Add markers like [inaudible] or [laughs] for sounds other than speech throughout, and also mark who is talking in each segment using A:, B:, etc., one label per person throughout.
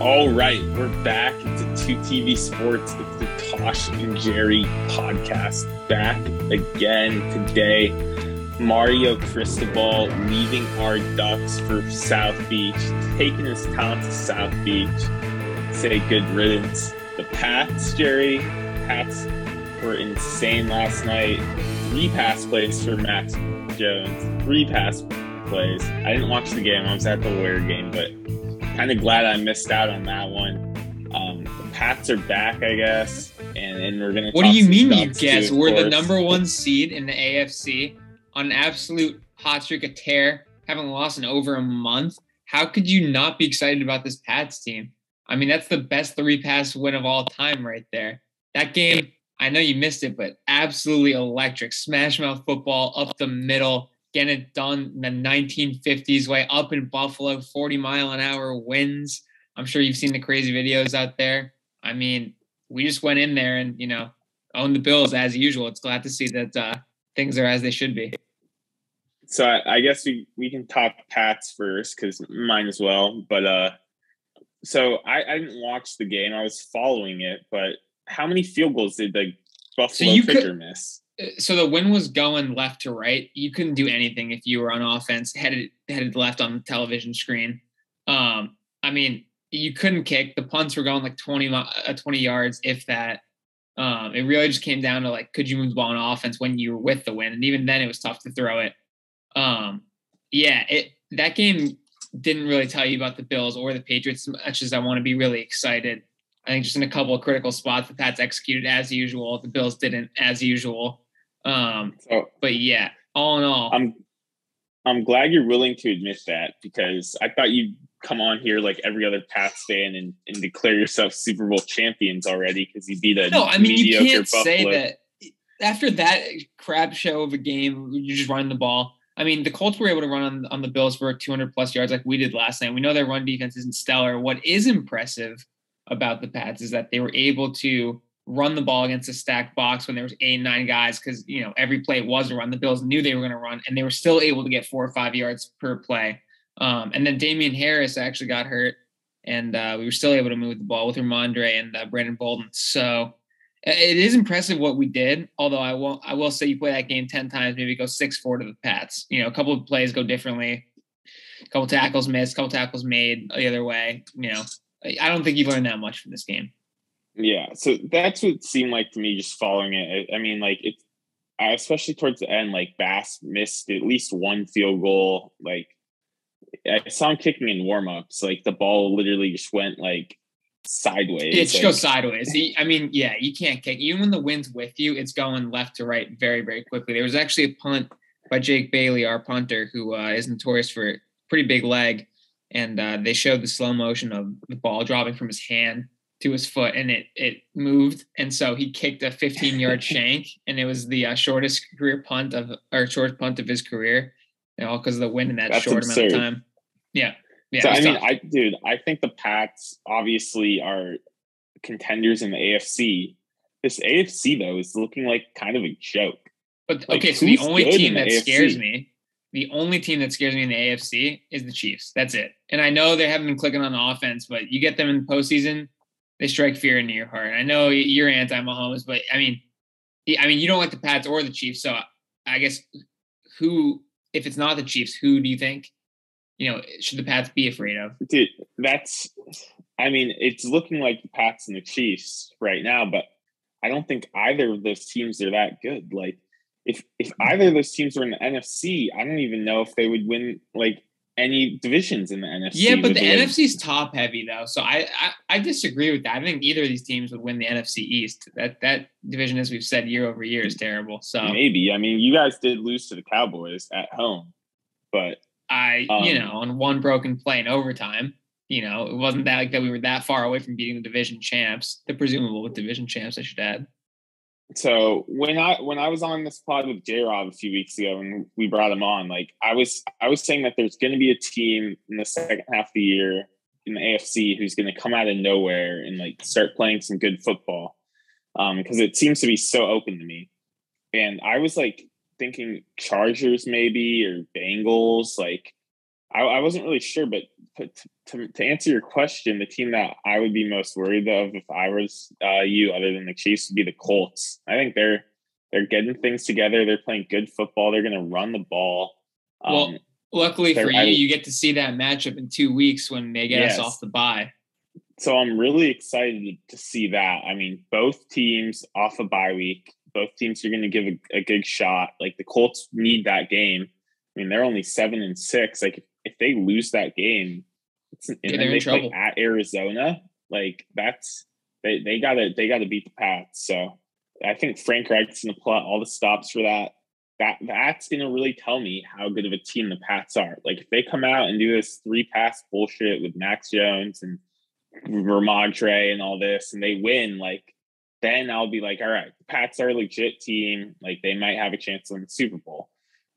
A: All right, we're back. It's a 2TV Sports. It's the Tosh and Jerry podcast. Back again today. Mario Cristobal leaving our Ducks for South Beach, taking his talent to South Beach. Say good riddance. The Pats, Jerry. Pats were insane last night. Three pass plays for Mac Jones. Three pass plays. I didn't watch the game. I was at the Warrior game, but kind of glad I missed out on that one. Um, the Pats are back, I guess, and, and we're gonna.
B: What do you mean, you guess? Too, we're course. the number one seed in the AFC on an absolute hot streak of tear, haven't lost in over a month. How could you not be excited about this Pats team? I mean, that's the best three pass win of all time, right there. That game, I know you missed it, but absolutely electric. Smash mouth football up the middle getting it done the 1950s way up in Buffalo, 40 mile an hour winds. I'm sure you've seen the crazy videos out there. I mean, we just went in there and, you know, owned the Bills as usual. It's glad to see that uh, things are as they should be.
A: So I, I guess we, we can talk Pats first because mine as well. But uh, so I, I didn't watch the game. I was following it, but how many field goals did the Buffalo so kicker miss?
B: So the wind was going left to right. You couldn't do anything if you were on offense headed headed left on the television screen. Um, I mean, you couldn't kick. The punts were going like 20, uh, 20 yards, if that. Um, it really just came down to like, could you move the ball on offense when you were with the wind? And even then, it was tough to throw it. Um, yeah, it that game didn't really tell you about the Bills or the Patriots as much as I want to be really excited. I think just in a couple of critical spots, the Pats executed as usual. The Bills didn't as usual. Um, so, but yeah, all in all,
A: I'm I'm glad you're willing to admit that because I thought you'd come on here like every other Pats fan and, and declare yourself Super Bowl champions already because you beat a
B: no. I mean, you can't Buffalo. say that after that crap show of a game. You're just running the ball. I mean, the Colts were able to run on, on the Bills for 200 plus yards like we did last night. We know their run defense isn't stellar. What is impressive about the Pats is that they were able to run the ball against a stacked box when there was eight, nine guys because you know every play was a run. The Bills knew they were going to run, and they were still able to get four or five yards per play. Um, and then Damien Harris actually got hurt, and uh, we were still able to move the ball with Rhamondre and uh, Brandon Bolden. So it is impressive what we did. Although I will, I will say you play that game ten times, maybe go six four to the Pats. You know, a couple of plays go differently, a couple tackles missed, a couple tackles made the other way. You know, I don't think you've learned that much from this game.
A: Yeah, so that's what it seemed like to me just following it. I mean, like it, especially towards the end, like Bass missed at least one field goal. Like I saw him kicking in warmups. Like the ball literally just went like sideways.
B: It just goes sideways. I mean, yeah, you can't kick. Even when the wind's with you, it's going left to right very, very quickly. There was actually a punt by Jake Bailey, our punter, who uh, is notorious for pretty big leg, and uh, they showed the slow motion of the ball dropping from his hand to his foot and it it moved and so he kicked a 15 yard [laughs] shank and it was the uh, shortest career punt of or short punt of his career know because of the wind in that That's short absurd. amount of time yeah yeah
A: so, i mean i dude i think the pats obviously are contenders in the afc this afc though is looking like kind of a joke
B: but like, okay so the only team that AFC? scares me the only team that scares me in the AFC is the Chiefs. That's it. And I know they haven't been clicking on the offense, but you get them in the postseason, they strike fear into your heart. I know you're anti Mahomes, but I mean, I mean, you don't like the Pats or the Chiefs. So I guess who, if it's not the Chiefs, who do you think, you know, should the Pats be afraid of?
A: Dude, that's, I mean, it's looking like the Pats and the Chiefs right now, but I don't think either of those teams are that good. Like, if if mm-hmm. either of those teams were in the NFC, I don't even know if they would win like any divisions in the NFC.
B: Yeah, but the NFC's top heavy though, so I, I, I disagree with that. I think either of these teams would win the NFC East. That that division, as we've said year over year, is terrible. So
A: maybe I mean you guys did lose to the Cowboys at home, but
B: I um, you know on one broken play in overtime. You know, it wasn't that like that we were that far away from beating the division champs, the presumable with division champs, I should add
A: so when I when I was on this pod with J Rob a few weeks ago and we brought him on, like I was I was saying that there's going to be a team in the second half of the year in the AFC who's going to come out of nowhere and like start playing some good football because um, it seems to be so open to me. And I was like thinking Chargers maybe or Bengals. Like I, I wasn't really sure, but to, to, to answer your question, the team that I would be most worried of if I was uh, you, other than the Chiefs, would be the Colts. I think they're they're getting things together. They're playing good football. They're going to run the ball.
B: Um, well, luckily for you, I, you get to see that matchup in two weeks when they get yes. us off the bye.
A: So I'm really excited to see that. I mean, both teams off a bye week. Both teams are going to give a, a good shot. Like the Colts need that game. I mean, they're only seven and six. Like if they lose that game, and yeah, then they play at Arizona. Like that's they they gotta they gotta beat the Pats. So I think Frank Reich's gonna pull out all the stops for that. That that's gonna really tell me how good of a team the Pats are. Like if they come out and do this three pass bullshit with Mac Jones and Rhamondre and all this, and they win, like then I'll be like, all right, the Pats are a legit team. Like they might have a chance to win the Super Bowl.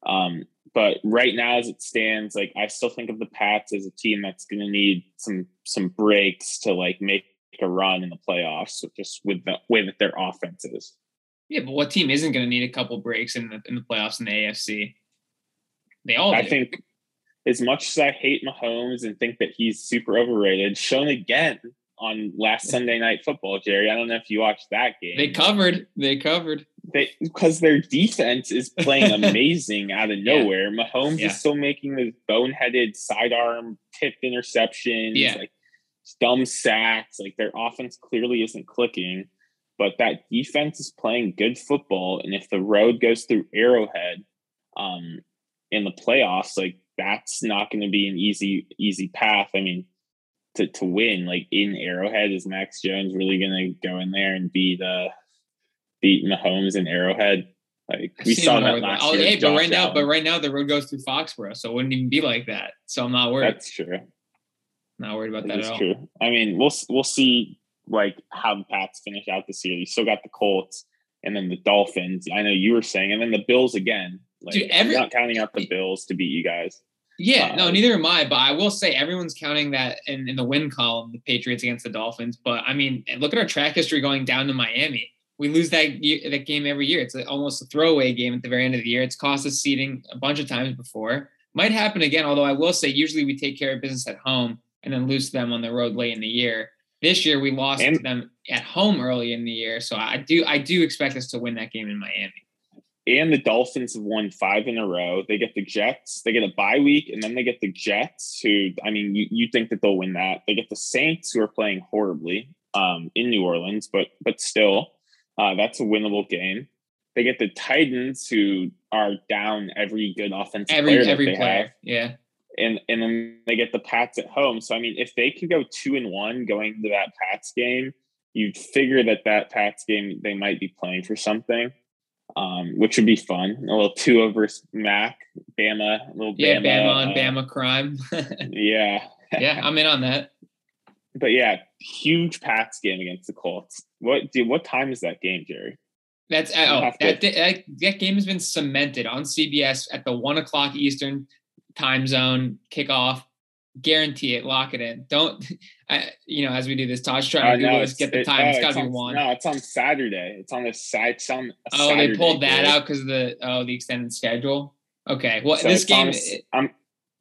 A: Um, but right now, as it stands, like I still think of the Pats as a team that's going to need some some breaks to like make a run in the playoffs, just with the way that their offense is.
B: Yeah, but what team isn't going to need a couple breaks in the in the playoffs in the AFC? They all.
A: I think, as much as I hate Mahomes and think that he's super overrated, shown again on last Sunday night football, Jerry. I don't know if you watched that game.
B: They covered. They covered.
A: They because their defense is playing [laughs] amazing out of nowhere. Yeah. Mahomes yeah. is still making the boneheaded sidearm tip interceptions, yeah. like dumb sacks. Like their offense clearly isn't clicking, but that defense is playing good football. And if the road goes through Arrowhead, um, in the playoffs, like that's not going to be an easy easy path. I mean to to win like in Arrowhead? Is Mac Jones really gonna go in there and beat uh beat Mahomes in Arrowhead? Like we saw that last oh, year.
B: Hey, but right Allen. now, but right now the road goes through Foxborough, so it wouldn't even be like that. So I'm not worried.
A: That's true.
B: Not worried about that, that at all.
A: True. I mean, we'll we'll see like how the Pats finish out this year. You still got the Colts and then the Dolphins. I know you were saying, and then the Bills again. Like, Dude, every, I'm not counting out the Bills to beat you guys.
B: Yeah, no, neither am I. But I will say everyone's counting that in, in the win column, the Patriots against the Dolphins. But I mean, look at our track history going down to Miami. We lose that that game every year. It's almost a throwaway game at the very end of the year. It's cost us seeding a bunch of times before. Might happen again. Although I will say, usually we take care of business at home and then lose to them on the road late in the year. This year we lost and, to them at home early in the year. So I do I do expect us to win that game in Miami
A: and the Dolphins have won five in a row. They get the Jets, they get a bye week, and then they get the Jets, who I mean, you, you think that they'll win that. They get the Saints, who are playing horribly um, in New Orleans, but but still, uh, that's a winnable game. They get the Titans, who are down every good offensive every, player every player. Have.
B: Yeah.
A: And and then they get the Pats at home. So I mean, if they can go two and one going to that Pats game, you'd figure that that Pats game they might be playing for something um, which would be fun. A little Tua over Mac, Bama, a little
B: yeah,
A: Bama,
B: Bama on uh, Bama crime. [laughs]
A: yeah,
B: yeah, I'm in on that.
A: But yeah, huge Pats game against the Colts. What dude? What time is that game, Jerry?
B: That's oh, that, that, that game has been cemented on CBS at the one o'clock Eastern time zone kickoff guarantee it, lock it in. Don't, [laughs] I, you know, as we do this, Tosh trying to do no, get the it, time. Oh, it's got to be one.
A: No, it's on Saturday. It's on the side. It's on.
B: oh,
A: Saturday
B: they pulled that out because of the oh the extended schedule. Okay, well so this game.
A: A, I'm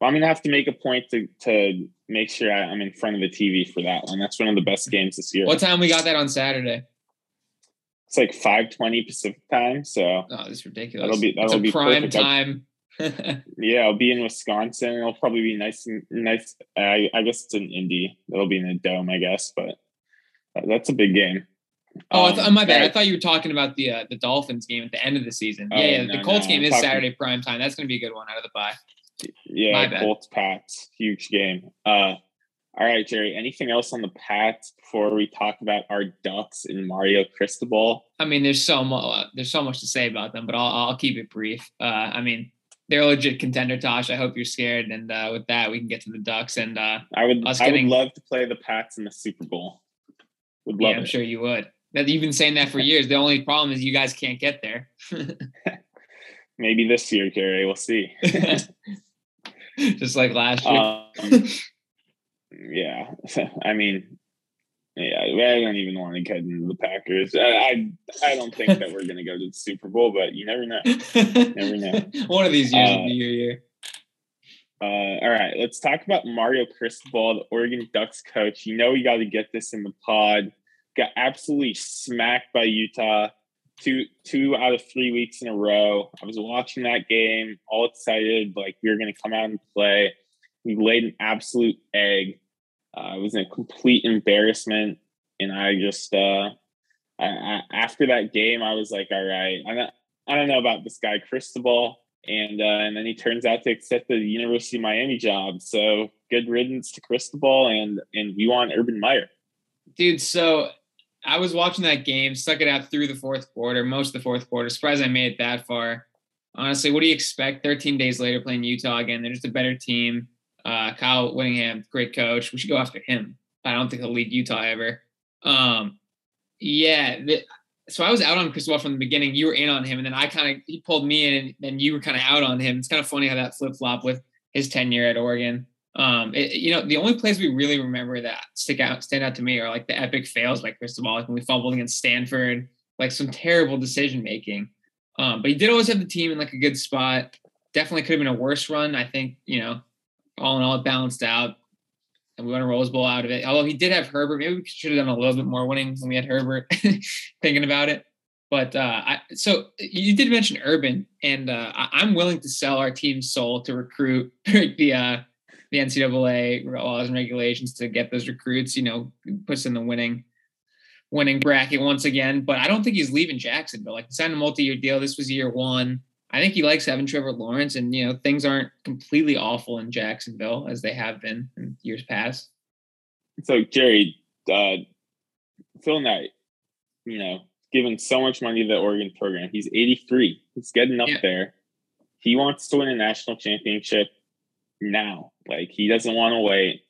A: I'm gonna have to make a point to to make sure I, I'm in front of the TV for that one. That's one of the best games this year.
B: What time we got that on Saturday?
A: It's like five twenty Pacific time. So
B: oh, this is ridiculous. That'll be that'll be prime perfect. time [laughs]
A: yeah, I'll be in Wisconsin. It'll probably be nice and nice. I, I guess it's an indie. It'll be in a dome, I guess, but that's a big game.
B: Oh, um, th- my bad. I thought you were talking about the uh, the Dolphins game at the end of the season. Oh, yeah, yeah no, the Colts no, game I'm is talking, Saturday prime time. That's going to be a good one out of the bye.
A: Yeah, Colts Pats, huge game. Uh, all right, Jerry. Anything else on the Pats before we talk about our Ducks and Mario Cristobal?
B: I mean, there's so much. There's so much to say about them, but I'll I'll keep it brief. Uh, I mean, they're a legit contender, Tosh. I hope you're scared. And uh, with that, we can get to the Ducks. And uh,
A: I would, I getting, would love to play the Pats in the Super Bowl.
B: Would love yeah, I'm it. sure you would. You've been saying that for [laughs] years. The only problem is you guys can't get there. [laughs]
A: Maybe this year, Gary. We'll see. [laughs]
B: Just like last year.
A: Um, yeah. I mean, yeah, I don't even want to get into the Packers. I I, I don't think that we're going to go to the Super Bowl, but you never know. never know. [laughs]
B: One of these years uh, will be your year.
A: Uh, all right, let's talk about Mario Cristobal, the Oregon Ducks coach. You know we got to get this in the pod. Got absolutely smacked by Utah two two out of three weeks in a row. I was watching that game, all excited, like we were going to come out and play. We laid an absolute egg. Uh, it was a complete embarrassment, and I just uh, I, I, after that game, I was like, all right, I don't, I don't know about this guy Cristobal, and uh, and then he turns out to accept the University of Miami job. So good riddance to Cristobal, and and we want Urban Meyer.
B: Dude, so I was watching that game, stuck it out through the fourth quarter, most of the fourth quarter. Surprised I made it that far. Honestly, what do you expect? 13 days later, playing Utah again. They're just a better team. Uh, Kyle Whittingham, great coach. We should go after him. I don't think he'll lead Utah ever. Um, yeah. The, so I was out on Cristobal from the beginning. You were in on him, and then I kind of he pulled me in, and then you were kind of out on him. It's kind of funny how that flip flop with his tenure at Oregon. Um, it, you know, the only plays we really remember that stick out, stand out to me are like the epic fails by Cristobal, like when we fumbled against Stanford, like some terrible decision making. Um, but he did always have the team in like a good spot. Definitely could have been a worse run. I think, you know, all in all, it balanced out and we won a Rose Bowl out of it. Although he did have Herbert, maybe we should have done a little bit more winning when we had Herbert. [laughs] thinking about it, but uh, I, so you did mention Urban, and uh, I, am willing to sell our team's soul to recruit [laughs] the uh, the NCAA laws and regulations to get those recruits. You know, puts in the winning winning bracket once again. But I don't think he's leaving Jacksonville. Like, signed a multi-year deal. This was year one. I think he likes having Trevor Lawrence, and you know things aren't completely awful in Jacksonville as they have been in years past.
A: So Jerry, uh, Phil Knight, you know, given so much money to the Oregon program. He's 83. He's getting up yeah. there. He wants to win a national championship now. Like he doesn't want to wait.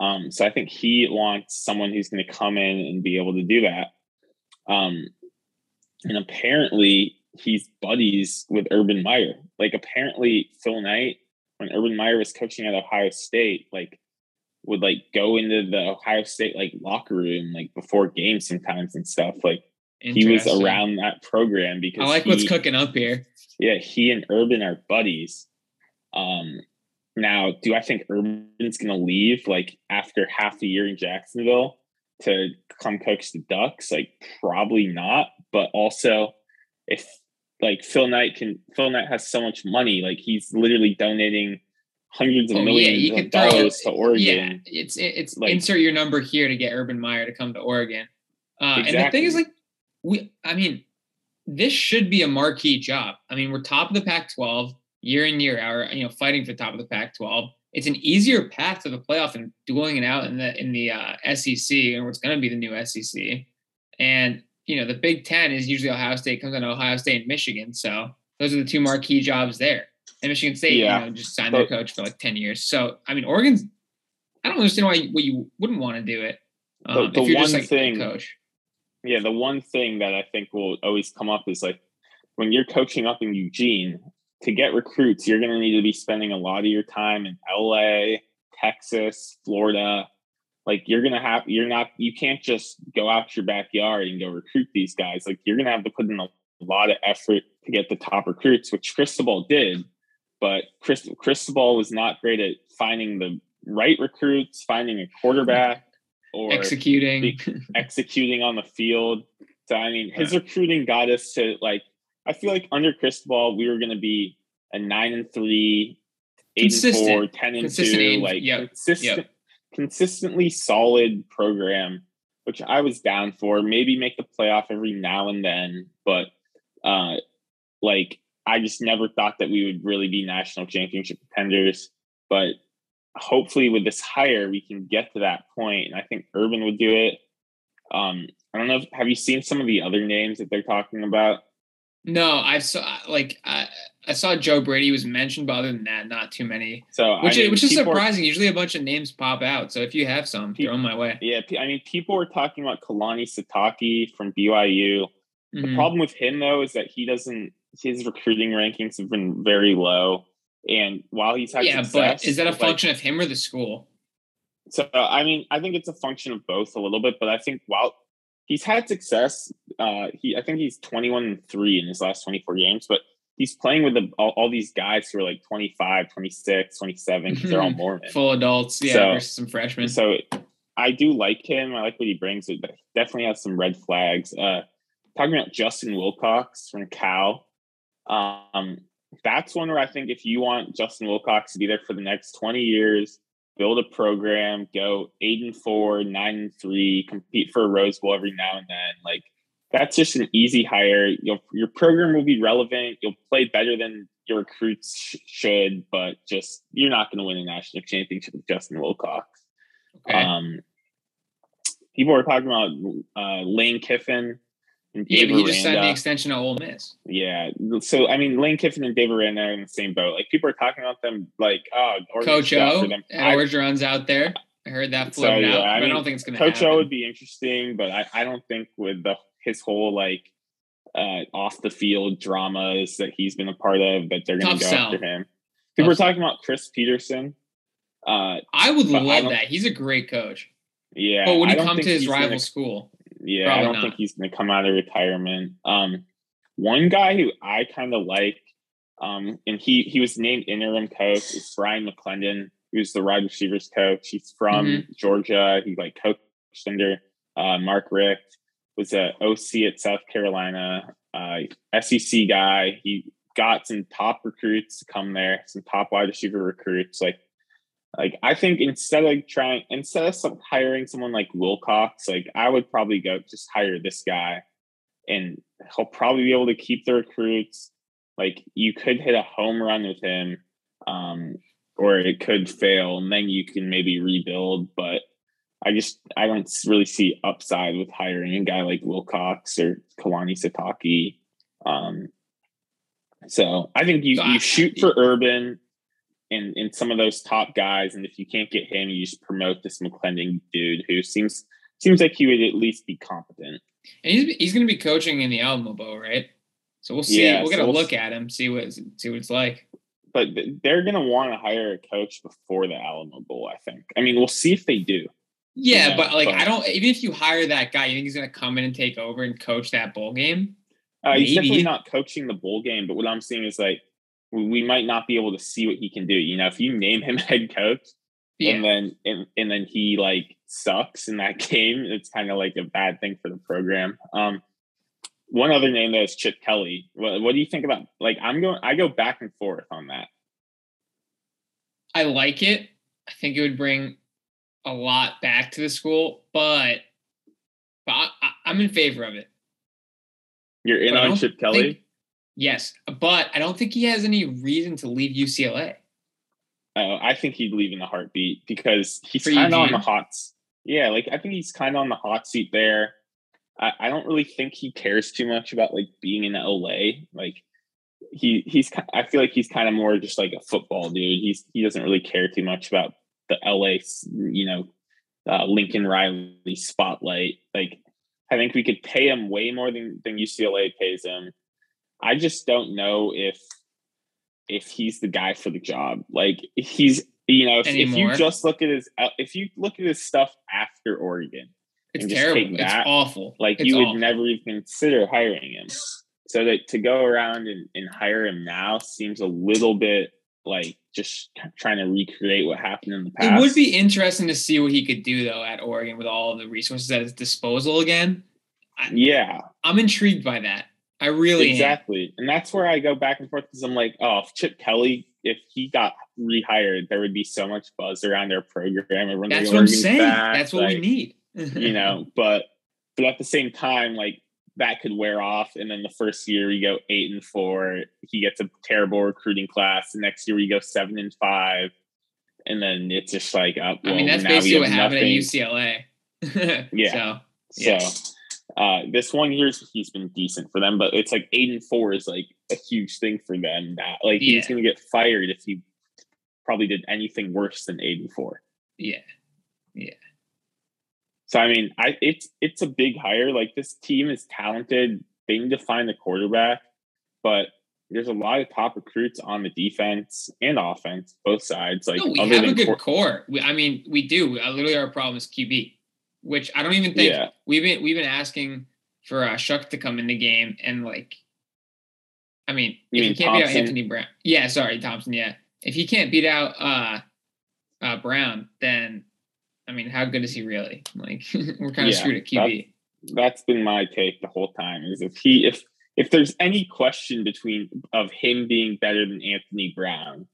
A: Um, so I think he wants someone who's going to come in and be able to do that. Um, and apparently he's buddies with Urban Meyer. Like apparently Phil Knight, when Urban Meyer was coaching at Ohio State, like would like go into the Ohio State like locker room like before games sometimes and stuff. Like he was around that program because
B: I like
A: he,
B: what's cooking up here.
A: Yeah, he and Urban are buddies. Um, now, do I think Urban's going to leave like after half a year in Jacksonville to come coach the Ducks? Like, probably not. But also, if like Phil Knight can, Phil Knight has so much money, like he's literally donating hundreds of oh, millions yeah, of dollars throw, to Oregon. Yeah,
B: it's it's like, insert your number here to get Urban Meyer to come to Oregon. Uh, exactly. And the thing is, like, we, I mean, this should be a marquee job. I mean, we're top of the Pac-12 year in year out, you know, fighting for top of the Pac-12. It's an easier path to the playoff and dueling it out in the in the uh, SEC and what's going to be the new SEC. And you know, the Big Ten is usually Ohio State comes on Ohio State and Michigan, so those are the two marquee jobs there. And Michigan State, yeah. you know, just signed their coach for like ten years. So I mean, Oregon's. I don't understand why you, what you wouldn't want to do it.
A: Um, the, the one like thing, coach. Yeah, the one thing that I think will always come up is like when you're coaching up in Eugene, to get recruits, you're going to need to be spending a lot of your time in LA, Texas, Florida. Like you're going to have, you're not, you can't just go out to your backyard and go recruit these guys. Like you're going to have to put in a lot of effort to get the top recruits, which Cristobal did. But Chris, Cristobal was not great at finding the right recruits, finding a quarterback, [laughs] or
B: executing,
A: executing on the field. So I mean, his recruiting got us to like I feel like under Cristobal, we were going to be a nine and three, eight consistent. and four, 10 and consistent two, like yep. consistent, yep. Consistently solid program, which I was down for. Maybe make the playoff every now and then, but uh, like I just never thought that we would really be national championship contenders. But hopefully, with this hire, we can get to that point, and I think Urban would do it. Um, I don't know. If, have you seen some of the other names that they're talking about?
B: No, I've saw like I, I saw Joe Brady was mentioned, but other than that, not too many. So which I mean, is, which is surprising. Are, Usually, a bunch of names pop out. So if you have some, pe- throw them my way.
A: Yeah, I mean, people were talking about Kalani Sitake from BYU. Mm-hmm. The problem with him though is that he doesn't. His recruiting rankings have been very low, and while he's had yeah, success,
B: but is that a function like, of him or the school?
A: So I mean, I think it's a function of both a little bit, but I think while he's had success. Uh, he I think he's 21 and three in his last 24 games, but he's playing with the, all, all, these guys who are like 25, 26, 27 because they're all Mormon.
B: Full adults, yeah, so, versus some freshmen.
A: So I do like him. I like what he brings. It definitely has some red flags. Uh, talking about Justin Wilcox from Cal. Um, that's one where I think if you want Justin Wilcox to be there for the next 20 years, build a program, go eight and four, nine and three, compete for a Rose Bowl every now and then, like that's just an easy hire. You'll, your program will be relevant. You'll play better than your recruits sh- should, but just you're not going to win a national championship with Justin Wilcox. Okay. Um, people are talking about uh, Lane Kiffin.
B: And Dave yeah, he just signed the extension of Ole Miss.
A: Yeah, so I mean, Lane Kiffin and Dave Aranda are in the same boat. Like people are talking about them, like oh,
B: Coach O and Orgeron's out there. I heard that floating so, yeah, out. I, mean, I don't think it's going to. Happen.
A: Coach happen. O would be interesting, but I, I don't think with the his whole like uh, off the field dramas that he's been a part of that they're going to go sell. after him. People were talking about Chris Petersen.
B: Uh, I would love I that. He's a great coach.
A: Yeah,
B: but when he come to his rival gonna, school?
A: Yeah, I don't not. think he's going to come out of retirement. Um, one guy who I kind of like, um, and he he was named interim coach is Brian McClendon, who's the wide receivers coach. He's from mm-hmm. Georgia. He like coached under uh, Mark Richt was a OC at South Carolina, uh, SEC guy. He got some top recruits to come there, some top wide receiver recruits. Like, like I think instead of trying, instead of hiring someone like Wilcox, like I would probably go just hire this guy, and he'll probably be able to keep the recruits. Like you could hit a home run with him, um, or it could fail, and then you can maybe rebuild. But I just I don't really see upside with hiring a guy like Wilcox or Kalani Sitake. Um, so I think you, you shoot for Urban and and some of those top guys, and if you can't get him, you just promote this McClendon dude who seems seems like he would at least be competent.
B: And he's he's going to be coaching in the Alamo Bowl, right? So we'll see. Yeah, we're going to we'll look at him, see what see what it's like.
A: But they're going to want to hire a coach before the Alamo Bowl. I think. I mean, we'll see if they do.
B: Yeah, yeah but like but, I don't. Even if you hire that guy, you think he's going to come in and take over and coach that bowl game?
A: Uh, he's definitely not coaching the bowl game. But what I'm seeing is like we, we, might not be able to see what he can do. You know, if you name him [laughs] head coach, yeah. and then and, and then he like sucks in that [laughs] game, it's kind of like a bad thing for the program. Um, one other name though is Chip Kelly. What, what do you think about? Like, I'm going. I go back and forth on that.
B: I like it. I think it would bring a lot back to the school, but but I, am in favor of it.
A: You're in on Chip Kelly.
B: Think, yes, but I don't think he has any reason to leave UCLA.
A: Uh, I think he'd leave in a heartbeat because he's kind of on the hot. Yeah, like I think he's kind of on the hot seat there. I, I don't really think he cares too much about like being in LA. Like he he's I feel like he's kind of more just like a football dude. He's he doesn't really care too much about the LA, you know, uh, Lincoln Riley spotlight. Like, I think we could pay him way more than than UCLA pays him. I just don't know if if he's the guy for the job. Like, he's you know, if, if you just look at his uh, if you look at his stuff after Oregon,
B: it's terrible. That, it's awful.
A: Like
B: it's
A: you would
B: awful.
A: never even consider hiring him. So that to go around and, and hire him now seems a little bit like just trying to recreate what happened in the past.
B: It would be interesting to see what he could do though at Oregon with all of the resources at his disposal again.
A: I, yeah,
B: I'm intrigued by that. I really
A: exactly, am. and that's where I go back and forth because I'm like, oh, if Chip Kelly, if he got rehired, there would be so much buzz around their program.
B: Everyone that's what I'm saying. Back. That's what like, we need.
A: you [laughs] know, but but at the same time, like that could wear off. And then the first year we go eight and four. He gets a terrible recruiting class. The next year we go seven and five. And then it's just like, uh,
B: well, I mean, that's basically what happened nothing. at UCLA. [laughs]
A: yeah. So, yeah. So, uh, this one year he's been decent for them, but it's like eight and four is like a huge thing for them. That like yeah. he's going to get fired if he probably did anything worse than eight and four.
B: Yeah. Yeah.
A: So I mean, I it's it's a big hire. Like this team is talented. They need to find the quarterback, but there's a lot of top recruits on the defense and offense, both sides. Like
B: no, we have a good core. core. We, I mean, we do. Uh, literally, our problem is QB, which I don't even think yeah. we've been we've been asking for uh, Shough to come in the game, and like I mean,
A: You
B: if
A: mean
B: he can't beat out Anthony Brown, yeah, sorry, Thompson, yeah. If he can't beat out uh, uh, Brown, then I mean, how good is he really? Like, [laughs] we're kind of
A: Yeah,
B: screwed at QB.
A: That's been my take the whole time. Is if he if if there's any question between of him being better than Anthony Brown,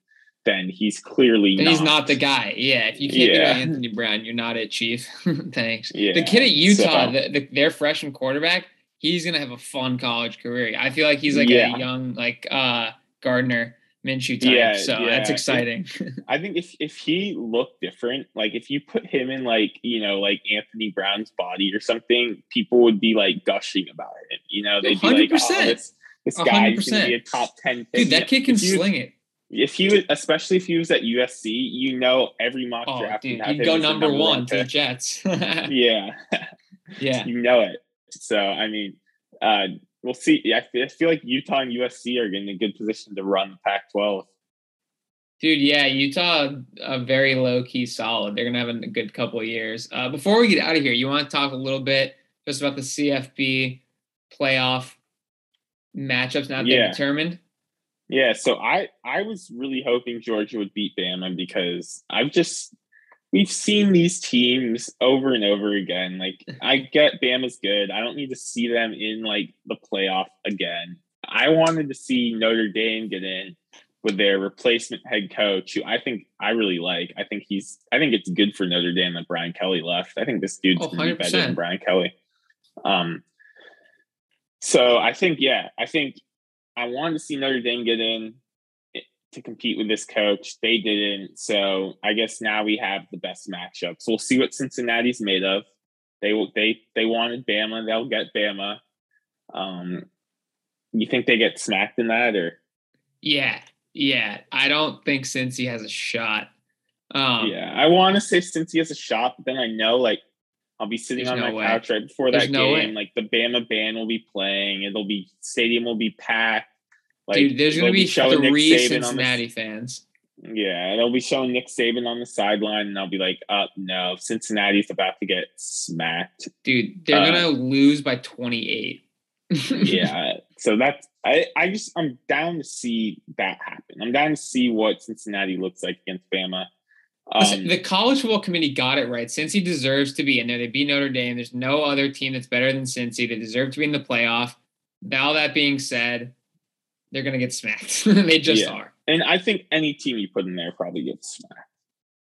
A: then he's clearly
B: Then
A: not.
B: he's not the guy. Yeah, if you can't beat out Anthony Brown, you're not it, Chief. [laughs] Thanks.
A: Yeah,
B: the kid at Utah,
A: so-
B: the, the, their freshman quarterback, he's gonna have a fun college career. I feel like he's like
A: Yeah.
B: a young like uh Gardner Minshew type.
A: Yeah,
B: so
A: yeah.
B: that's exciting. [laughs]
A: I think if if he looked different, like if you put him in like you know like Anthony Brown's body or something, people would be like gushing about him. You know, they'd be like, "Oh, this this guy's to be a top ten pick."
B: Dude, that kid can
A: you,
B: sling it.
A: If he was, especially if he was at USC, you know, every mock
B: Oh,
A: draft
B: dude, he'd go number, one to the. Jets. [laughs]
A: Yeah,
B: yeah. [laughs]
A: you know it. So I mean, uh, we'll see. Yeah, I feel, I feel like Utah and USC are in a good position to run the Pac-12.
B: Dude, yeah, Utah, a very low key solid. They're gonna have a good couple of years. Uh, before we get out of here, you want to talk a little bit just about the CFB playoff matchups now
A: Yeah.
B: they're determined?
A: Yeah, so I I was really hoping Georgia would beat Bama because I've just we've seen these teams over and over again. Like I get Bama's good. I don't need to see them in like the playoff again. I wanted to see Notre Dame get in with their replacement head coach, who I think I really like. I think he's I think it's good for Notre Dame that Brian Kelly left. I think this dude's
B: Oh,
A: be better than Brian Kelly. Um so I think, yeah, I think I wanted to see Notre Dame get in to compete with this coach. They didn't. So I guess now we have the best matchup. So we'll see what Cincinnati's made of. They will they they wanted Bama, they'll get Bama. Um you think they get smacked in that or
B: Yeah, yeah. I don't think Cincy has a shot. Um,
A: yeah. I want to say Cincy has a shot, but then I know like I'll be sitting on
B: no
A: my
B: way.
A: couch right before
B: There's
A: that
B: no
A: game.
B: way.
A: Like the Bama band will be playing. It'll be stadium will be packed. Like
B: dude, there's gonna
A: they'll
B: be
A: showing
B: three
A: on the-
B: Cincinnati fans.
A: Yeah, they'll be showing Nick Saban on the sideline, and I'll be like, "Up, no, Cincinnati's about to get smacked."
B: Dude, they're
A: Uh,
B: gonna lose by 28. [laughs]
A: yeah, so that's I. I just I'm down to see that happen. I'm down to see what Cincinnati looks like against Bama. Um,
B: the college football committee got it right. Cincy deserves to be in there. They beat Notre Dame. There's no other team that's better than Cincy. They deserve to be in the playoff. Now that being said, they're gonna get smacked. [laughs] they just
A: Yeah.
B: are.
A: and I think any team you put in there probably gets smacked.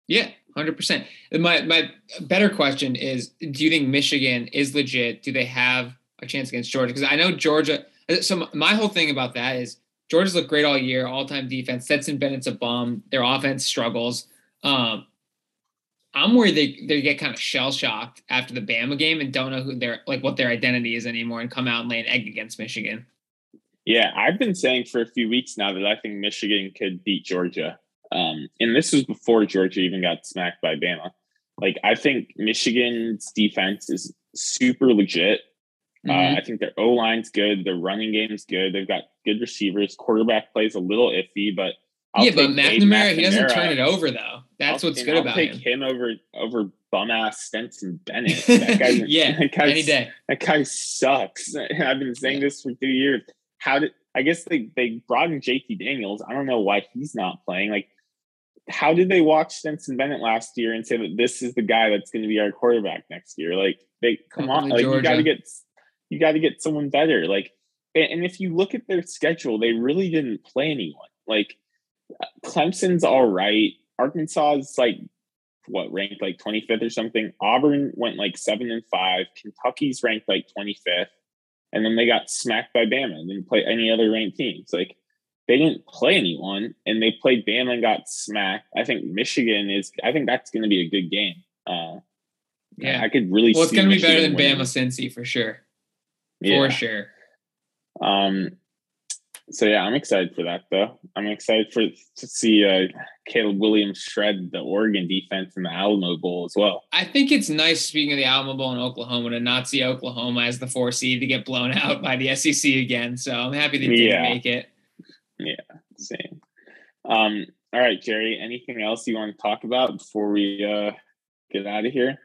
B: Yeah, hundred percent. My my better question is: Do you think Michigan is legit? Do they have a chance against Georgia? Because I know Georgia. So my whole thing about that is Georgia's looked great all year, all time defense. Stetson Bennett's a bum. Their offense struggles. Um, I'm worried they they get kind of shell shocked after the Bama game and don't know who their like what their identity is anymore and come out and lay an egg against Michigan.
A: Yeah, I've been saying for a few weeks now that I think Michigan could beat Georgia. Um, and this was before Georgia even got smacked by Bama. Like, I think Michigan's defense is super legit. Uh, I think their O line's good. Their running game's good. They've got good receivers. Quarterback plays a little iffy, but I'll
B: yeah, but
A: Cade
B: McNamara, he doesn't turn it over though. That's
A: I'll-
B: what's good
A: I'll
B: about
A: take
B: him.
A: him over over bum ass Stetson Bennett. That [laughs] guy,
B: yeah,
A: that guy
B: any day.
A: that guy sucks. [laughs] I've been saying this for two years. How did I guess they they brought in JT Daniels? I don't know why he's not playing. Like, how did they watch Stetson Bennett last year and say that this is the guy that's going to be our quarterback next year? Like, they come on, like you got to get you got to get someone better. Like, and, and if you look at their schedule, they really didn't play anyone. Like, Clemson's all right. Arkansas is like what ranked like 25th or something. Auburn went like seven and five. Kentucky's ranked like 25th. And then they got smacked by Bama and didn't play any other ranked teams. Like they didn't play anyone and they played Bama and got smacked. I think Michigan is I think that's gonna be a good game. Uh
B: Yeah.
A: I could really
B: Well, it's gonna be better than
A: Michigan
B: Bama
A: winning.
B: Cincy for sure.
A: Yeah.
B: For sure.
A: Um, so yeah, I'm excited for that though. I'm excited for to see uh, Caleb Williams shred the Oregon defense in the Alamo Bowl as well.
B: I think it's nice speaking of the Alamo Bowl in Oklahoma to not see Oklahoma as the four seed to get blown [laughs] out by the SEC again. So I'm happy they didn't
A: Yeah.
B: make it.
A: Yeah, same. Um, all right, Jerry. Anything else you want to talk about before we uh, get out of here?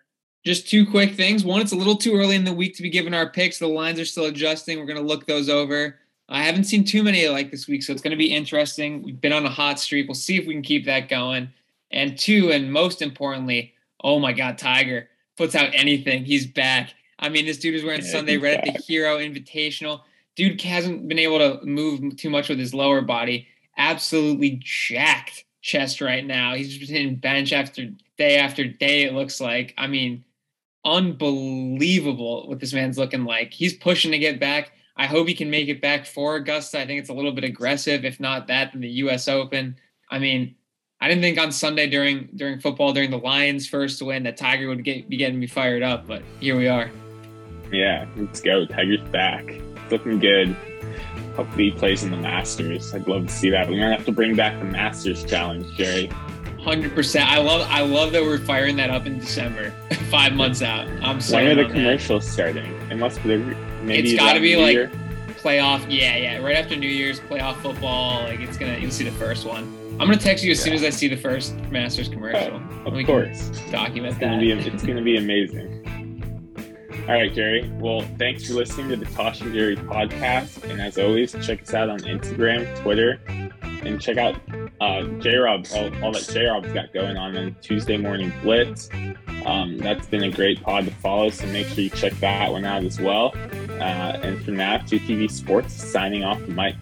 B: Just two quick things. One, it's a little too early in the week to be giving our picks. The lines are still adjusting. We're going to look those over. I haven't seen too many like this week, so it's going to be interesting. We've been on a hot streak. We'll see if we can keep that going. And two, and most importantly, oh my God, Tiger puts out anything. He's back. I mean, this dude is wearing yeah, Sunday red back. at the Hero Invitational. Dude hasn't been able to move too much with his lower body. Absolutely jacked chest right now. He's just hitting bench after day after day. It looks like. I mean, unbelievable what this man's looking like. He's pushing to get back. I hope he can make it back for Augusta. I think it's a little bit aggressive. If not that, then the U.S. Open. I mean, I didn't think on Sunday during during football during the Lions' first win that Tiger would get, be getting me fired up, but here we are.
A: Yeah, let's go. Tiger's back. Looking good. Hopefully he plays in the Masters. I'd love to see that. We're gonna have to bring back the Masters challenge, Jerry.
B: Hundred percent. I love. I love that we're firing that up in December, [laughs] five months out. I'm
A: sorry. When are the commercials that. starting? It must be maybe.
B: It's got to be like year? playoff. Yeah, yeah. Right after New Year's, playoff football. Like it's gonna. You'll see the first one. I'm gonna text you as yeah. soon as I see the first Masters commercial.
A: Oh, of course.
B: Document
A: it's
B: that.
A: Gonna be, it's gonna be amazing. All right, Jerry. Well, thanks for listening to the Tosh and Jerry podcast. And as always, check us out on Instagram, Twitter, and check out uh, J Rob, all, all, that J Rob's got going on on Tuesday Morning Blitz. Um, that's been a great pod to follow, so make sure you check that one out as well. Uh, and for now, 2TV Sports signing off the mic.